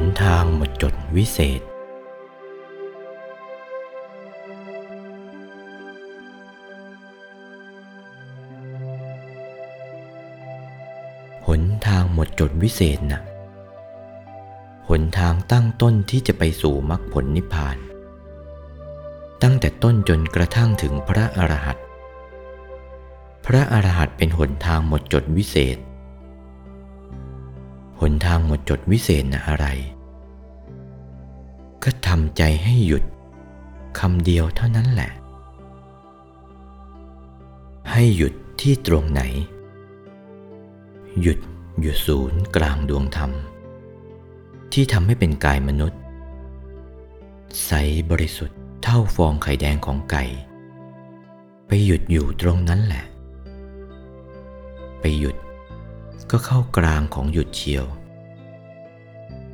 นทางหมดจดวิเศษ หนทางหมดจดวิเศษนะ่ะหนทางตั้งต้นที่จะไปสู่มรรคผลนิพพาน ตั้งแต่ต้นจนกระทั่งถึงพระอรหันต์ พระอรหันต์เป็นหนทางหมดจดวิเศษ หนทางหมดจดวิเศษนะอะไร ก็ทำใจให้หยุดคำเดียวเท่านั้นแหละ ให้หยุดที่ตรงไหน หยุดอยู่ศูนย์กลางดวงธรรม ที่ทำให้เป็นกายมนุษย์ ใสบริสุทธิ์เท่าฟองไข่แดงของไก่ ไปหยุดอยู่ตรงนั้นแหละ ไปหยุด ก็เข้ากลางของหยุดเชียว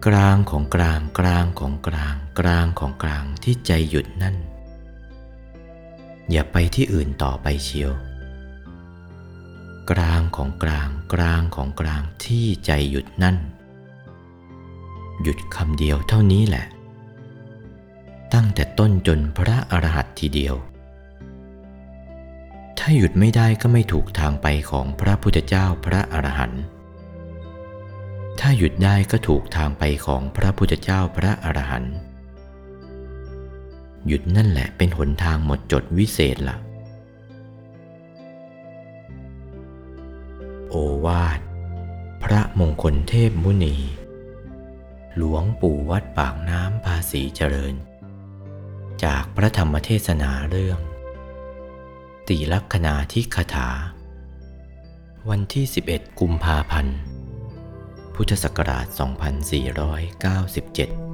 กลางของกลางกลางของกลาง กลางของกลางที่ใจหยุดนั่น อย่าไปที่อื่นต่อไปเชียว กลางของกลางกลางของกลางที่ใจหยุดนั่น หยุดคำเดียวเท่านี้แหละ ตั้งแต่ต้นจนพระอรหันต์ทีเดียวาหยุดไม่ได้ก็ไม่ถูกทางไปของพระพุทธเจ้าพระอรหันต์ ถ้าหยุดได้ก็ถูกทางไปของพระพุทธเจ้าพระอรหันต์ หยุดนั่นแหละเป็นหนทางหมดจดวิเศษละ่ะ โอวาท พระมงคลเทพมุนี หลวงปู่วัดปากน้ำภาษีเจริญ จากพระธรรมเทศนาเรื่อง ติลักษณาที่คาถา วันที่ 11 กุมภาพันธ์ พุทธศักราช 2497